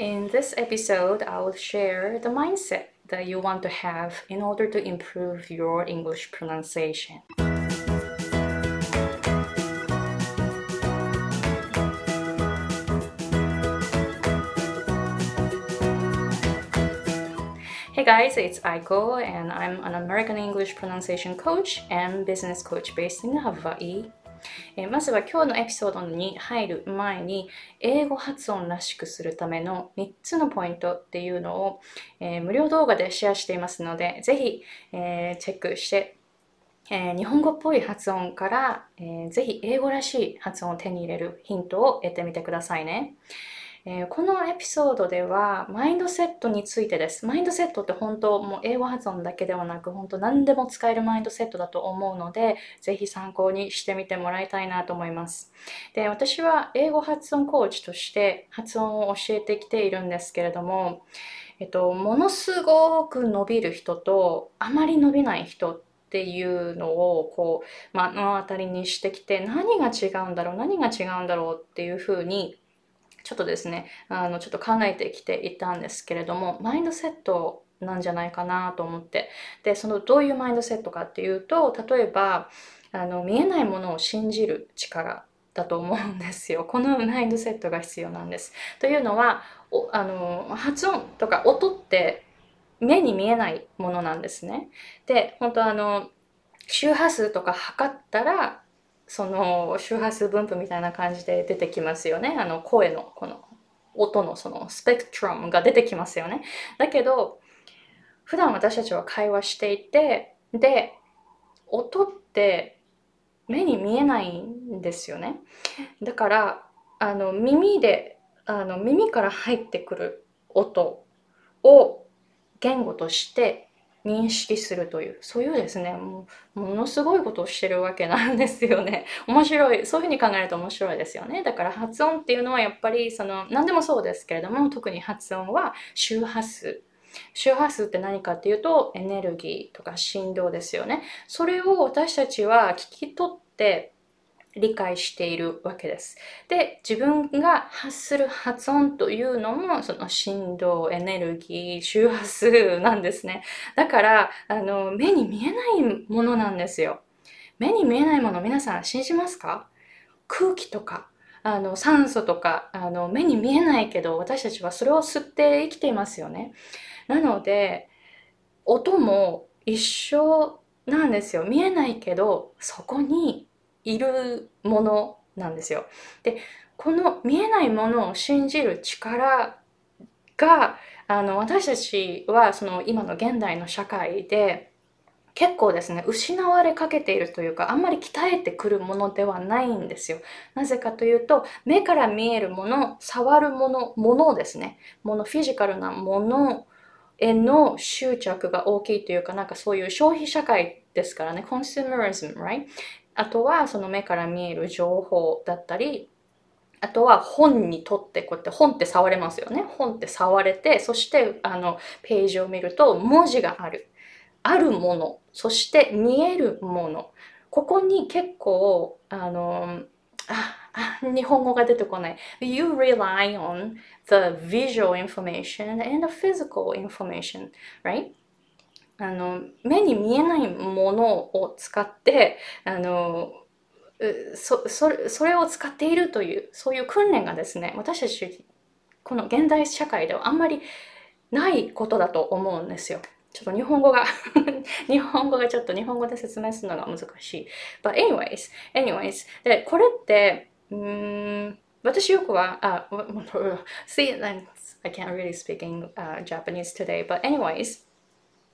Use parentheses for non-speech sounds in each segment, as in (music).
In this episode, I will share the mindset that you want to have in order to improve your English pronunciation. Hey guys, it's Aiko, and I'm an American English pronunciation coach and business coach based in Hawaii. えー、まずは今日のエピソードに入る前に英語発音らしくするための3つのポイントっていうのを、えー、無料動画でシェアしていますのでぜひ、えー、チェックしてえー、日本語っぽい発音から、えー、ぜひ英語らしい発音を手に入れるヒントを得てみてくださいね。えー、このエピソードではマインドセットについてです。マインドセットって本当もう英語発音だけではなく本当何でも使えるマインドセットだと思うのでぜひ参考にしてみてもらいたいなと思います。で、私は英語発音コーチとして発音を教えてきているんですけれどもえっと、ものすごく伸びる人とあまり伸びない人っていうのをこう目の当たりにしてきて何が違うんだろう何が違うんだろうっていうふうにちょっとですね、あの、ちょっと考えてきていたんですけれども、マインドセットなんじゃないかなと思って。で、そのどういうマインドセットかっていうと、例えば、あの、見えないものを信じる力だと思うんですよ。このマインドセットが必要なんです。というのは、あの発音とか音って目に見えないものなんですね。で、本当あの、周波数とか測ったらその周波数分布みたいな感じで出てきますよね。あの声のこの音のそのスペクトラムが出てきますよね。だけど普段私たちは会話していてで音って目に見えないんですよね。だからあの耳であの耳から入ってくる音を言語として認識するという、そういうですね、もう、ものすごいことをしてるわけなんですよね。(laughs) 面白い。そういうふうに考えると面白いですよね。だから発音っていうのはやっぱり、その、何でもそうですけれども、特に発音は周波数。周波数って何かっていうと、エネルギーとか振動ですよね。それを私たちは聞き取って、理解しているわけです。で、自分が発する発音というのも、その振動、エネルギー、周波数なんですね。だから、あの、目に見えないものなんですよ。目に見えないもの、皆さん信じますか？空気とか、あの、酸素とか、あの、目に見えないけど、私たちはそれを吸って生きていますよね。なので、音も一緒なんですよ。見えないけど、そこにいるものなんですよ。でこの見えないものを信じる力があの私たちはその今の現代の社会で結構ですね失われかけているというかあんまり鍛えてくるものではないんですよ。なぜかというと目から見えるもの触るものものですねものフィジカルなものへの執着が大きいというかなんかそういう消費社会ですからね consumerism right? あとはその目から見える情報だったりあとは本にとってこうやって本って触れますよね。本って触れて、そしてあのページを見ると文字がある。あるもの、そして見えるもの。ここに結構、あの、あ、日本語が出てこない。You rely on the visual information and the physical information, right? あの目に見えないものを使ってあのそそれそれを使っているというそういう訓練がですね私たちこの現代社会ではあんまりないことだと思うんですよ。ちょっと日本語が (laughs) 日本語がちょっと日本語で説明するのが難しい。But anyways, anyways, で、これって、うん、私よくは、あ、(laughs) see, I can't really speak in、uh, Japanese today, but anyways,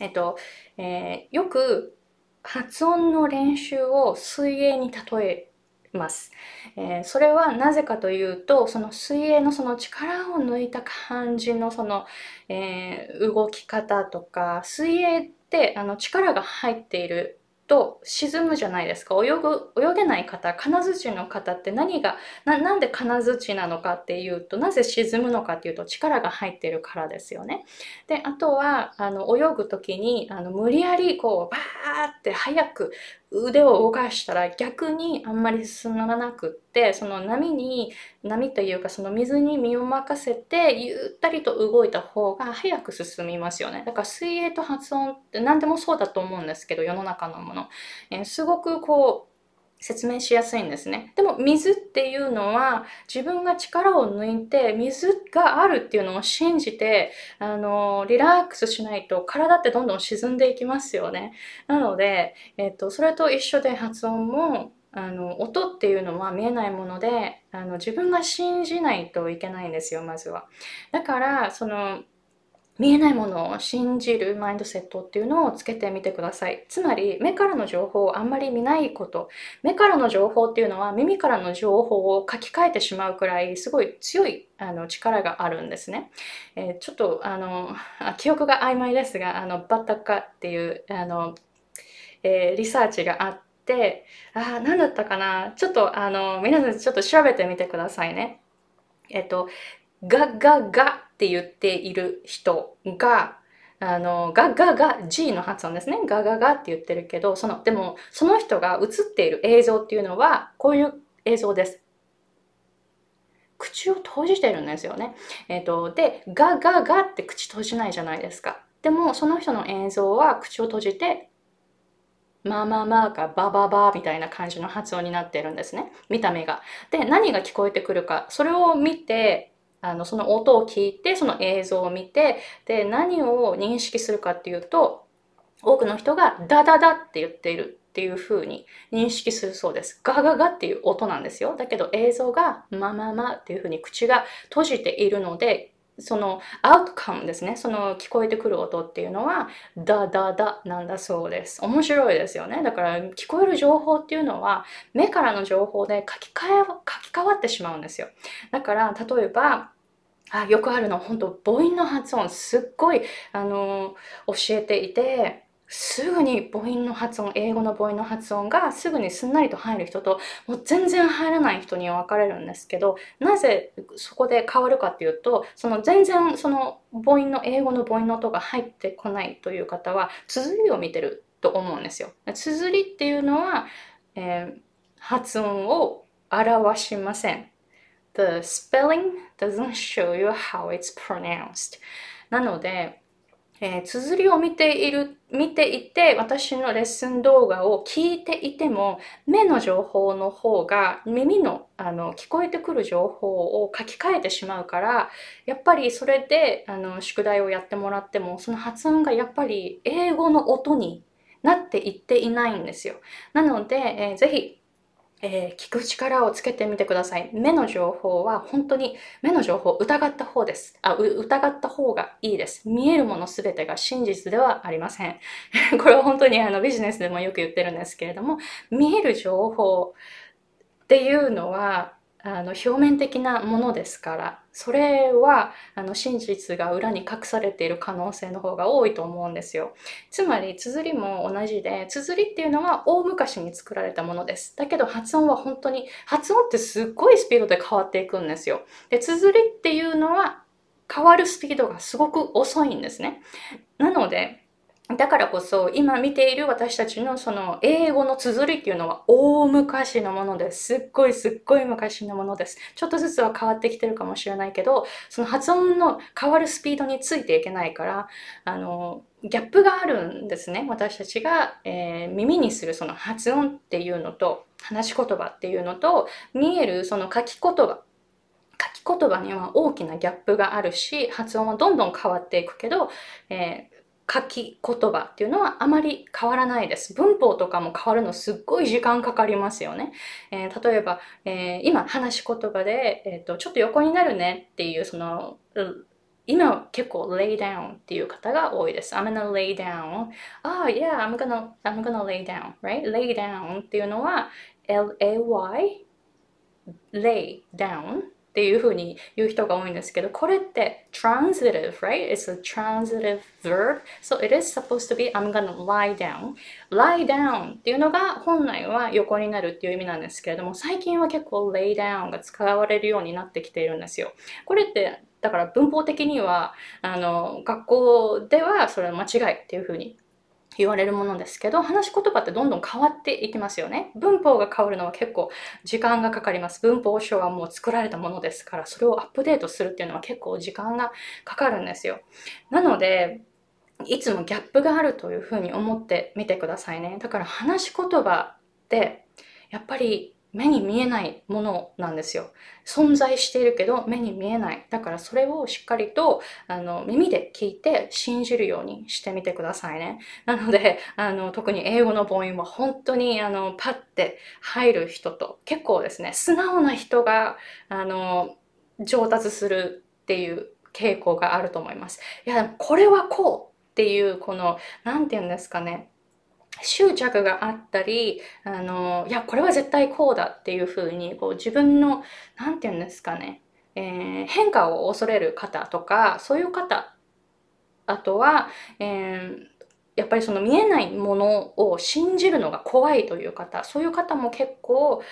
えっと、えー、よく発音の練習を水泳に例えます、えー、それはなぜかというとその水泳のその力を抜いた感じのその、えー、動き方とか水泳ってあの力が入っていると沈むじゃないですか泳ぐ泳げない方金槌の方って何がななんで金槌なのかっていうとなぜ沈むのかっていうと力が入ってるからですよね。であとはあの泳ぐ時にあの無理やりこうバーって速く腕を動かしたら逆にあんまり進まなくってその波に波というかその水に身を任せてゆったりと動いた方が早く進みますよね。だから水泳と発音って何でもそうだと思うんですけど世の中のもの、えー、すごくこう説明しやすいんですね。でも水っていうのは自分が力を抜いて水があるっていうのを信じてあのリラックスしないと体ってどんどん沈んでいきますよね。なので、えっと、それと一緒で発音もあの音っていうのは見えないものであの自分が信じないといけないんですよまずは。だからその見えないものを信じるマインドセットっていうのをつけてみてください。つまり、目からの情報をあんまり見ないこと。目からの情報っていうのは耳からの情報を書き換えてしまうくらいすごい強いあの力があるんですね。えー、ちょっとあの記憶が曖昧ですが、あのバタカっていうあの、えー、リサーチがあって、あ、何だったかなちょっとあの皆さんちょっと調べてみてくださいね。えっと、ガガガって言っている人が、あの、ガガガ、G の発音ですね。ガガガって言ってるけど、その、でも、その人が映っている映像っていうのは、こういう映像です。口を閉じてるんですよね。えっ、ー、と、で、ガガガって口閉じないじゃないですか。でも、その人の映像は口を閉じて、まあまあまあかバババみたいな感じの発音になってるんですね。見た目が。で、何が聞こえてくるか、それを見て、あのその音を聞いてその映像を見てで何を認識するかっていうと多くの人がダダダって言っているっていう風に認識するそうです。ガガガっていう音なんですよ。だけど映像がマママっていう風に口が閉じているのでそのアウトカムですね。その聞こえてくる音っていうのは、ダダダなんだそうです。面白いですよね。だから聞こえる情報っていうのは、目からの情報で書き換え、書き換わってしまうんですよ。だから、例えば、あよくあるの、本当母音の発音、すっごい、あの、教えていて、すぐに母音の発音、英語の母音の発音がすぐにすんなりと入る人と、もう全然入らない人に分かれるんですけど、なぜそこで変わるかっていうと、その全然その母音の、英語の母音の音が入ってこないという方は、綴りを見てると思うんですよ。綴りっていうのは、えー、発音を表しません。The spelling doesn't show you how it's pronounced. なので、えー、綴りを見ている、見ていて、私のレッスン動画を聞いていても、目の情報の方が耳のあの聞こえてくる情報を書き換えてしまうから、やっぱりそれであの宿題をやってもらっても、その発音がやっぱり英語の音になっていっていないんですよ。なので、えー、ぜひえー、聞く力をつけてみてください。目の情報は本当に目の情報疑った方です。あ、疑った方がいいです。見えるものすべてが真実ではありません。(laughs) これは本当にあのビジネスでもよく言ってるんですけれども、見える情報っていうのはあの表面的なものですからそれはあの真実が裏に隠されている可能性の方が多いと思うんですよ。つまり綴りも同じで綴りっていうのは大昔に作られたものです。だけど発音は本当に発音ってすっごいスピードで変わっていくんですよ。で綴りっていうのは変わるスピードがすごく遅いんですね。なのでだからこそ今見ている私たちのその英語の綴りっていうのは大昔のものです。すっごいすっごい昔のものです。ちょっとずつは変わってきてるかもしれないけど、その発音の変わるスピードについていけないから、あの、ギャップがあるんですね。私たちが、えー、耳にするその発音っていうのと、話し言葉っていうのと、見えるその書き言葉書き言葉には大きなギャップがあるし発音はどんどん変わっていくけど、えー、書き言葉っていうのはあまり変わらないです。文法とかも変わるのすっごい時間かかりますよね。えー、例えば、えー、今話し言葉で、えーと、ちょっと横になるねっていうその今結構 lay down っていう方が多いです。I'm gonna lay down. Ah, yeah, I'm gonna, I'm gonna lay down, right? lay down っていうのは L-A-Y lay down っていう風に言う人が多いんですけど、これって transitive, right? It's a transitive verb. So it is supposed to be I'm gonna lie down. lie down っていうのが本来は横になるっていう意味なんですけれども、最近は結構 lay down が使われるようになってきているんですよ。これってだから文法的にはあの学校ではそれは間違いっていう風に言われるものですけど、話し言葉ってどんどん変わっていきますよね。文法が変わるのは結構時間がかかります。文法書はもう作られたものですから、それをアップデートするっていうのは結構時間がかかるんですよ。なので、いつもギャップがあるというふうに思ってみてくださいね。だから話し言葉って、やっぱり目に見えないものなんですよ。存在しているけど目に見えない。だからそれをしっかりとあの耳で聞いて信じるようにしてみてくださいね。なので、あの特に英語の母音は本当にあのパッて入る人と結構ですね、素直な人があの上達するっていう傾向があると思います。いや、これはこうっていうこの、なんて言うんですかね。執着があったり、あの、いや、これは絶対こうだっていうふうに、こう自分の、なんて言うんですかね、えー、変化を恐れる方とか、そういう方、あとは、えー、やっぱりその見えないものを信じるのが怖いという方、そういう方も結構、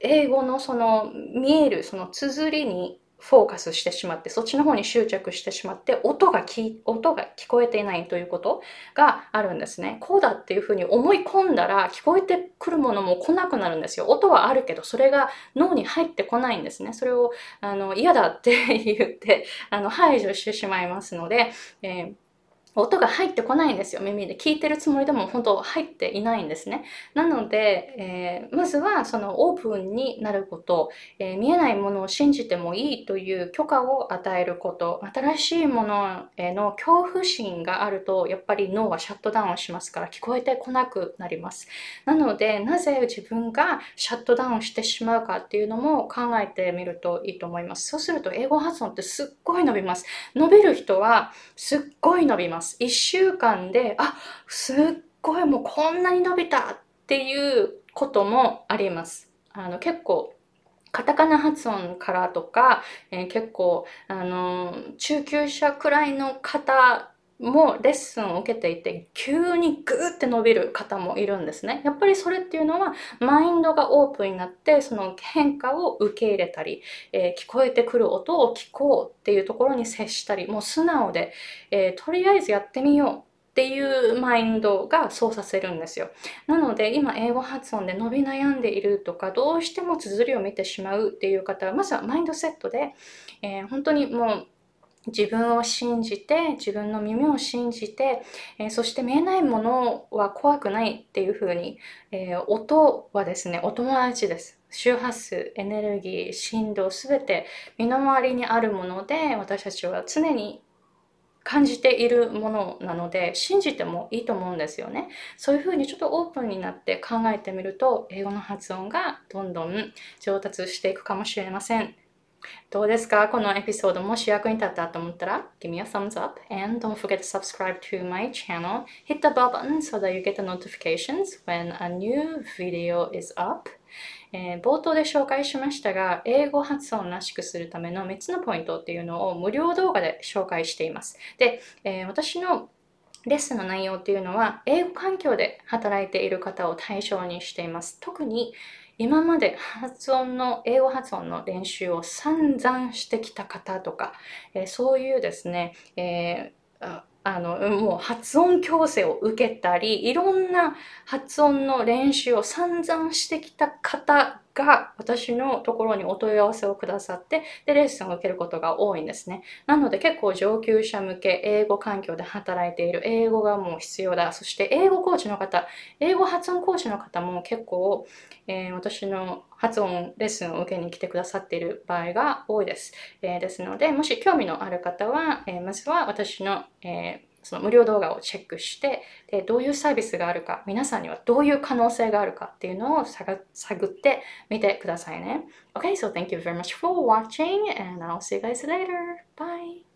英語のその見えるその綴りにフォーカスしてしまって、そっちの方に執着してしまって、音がき、音が聞こえていないということがあるんですね。こうだっていうふうに思い込んだら、聞こえてくるものも来なくなるんですよ。音はあるけど、それが脳に入ってこないんですね。それを、あの、嫌だって言って、あの、排除してしまいますので、えー音が入ってこないんですよ耳で。聞いてるつもりでも本当入っていないんですね。なので、えー、まずはそのオープンになること、えー、見えないものを信じてもいいという許可を与えること。新しいものへの恐怖心があるとやっぱり脳はシャットダウンしますから聞こえてこなくなります。なのでなぜ自分がシャットダウンしてしまうかっていうのも考えてみるといいと思います。そうすると英語発音ってすっごい伸びます。伸びる人はすっごい伸びます。1週間で、あ、すっごいもうこんなに伸びたっていうこともあります。あの結構カタカナ発音からとか、えー、結構、あの中級者くらいの方もレッスンを受けていて急にグーって伸びる方もいるんですね。やっぱりそれっていうのはマインドがオープンになってその変化を受け入れたり、えー、聞こえてくる音を聞こうっていうところに接したりもう素直で、えー、とりあえずやってみようっていうマインドがそうさせるんですよ。なので今英語発音で伸び悩んでいるとかどうしても綴りを見てしまうっていう方はまずはマインドセットで、えー、本当にもう自分を信じて自分の耳を信じて、えー、そして見えないものは怖くないっていうふうに、えー、音はですねお友達です。周波数エネルギー振動すべて身の回りにあるもので私たちは常に感じているものなので信じてもいいと思うんですよね。そういうふうにちょっとオープンになって考えてみると英語の発音がどんどん上達していくかもしれません。どうですか？このエピソードもし役に立ったと思ったら？Give me a thumbs up and don't forget to subscribe to my channel. Hit the bell button so that you get the notifications when a new video is up. えー、冒頭で紹介しましたが、英語発音らしくするための3つのポイントっていうのを無料動画で紹介しています。で、えー、私のレッスンの内容っていうのは、英語環境で働いている方を対象にしています。特に今まで発音の、英語発音の練習を散々してきた方とか、えー、そういうですね、えーあの、もう発音矯正を受けたり、いろんな発音の練習を散々してきた方が私のところにお問い合わせをくださって、で、レッスンを受けることが多いんですね。なので結構上級者向け、英語環境で働いている、英語がもう必要だ。そして英語コーチの方、英語発音コーチの方も結構、えー、私の発音レッスンを受けに来てくださっている場合が多いです。えー、ですので、もし興味のある方は、えー、まずは私の、えその無料動画をチェックしてでどういうサービスがあるか皆さんにはどういう可能性があるかっていうのを探ってみてくださいね。Okay, so thank you very much for watching and I'll see you guys later. Bye!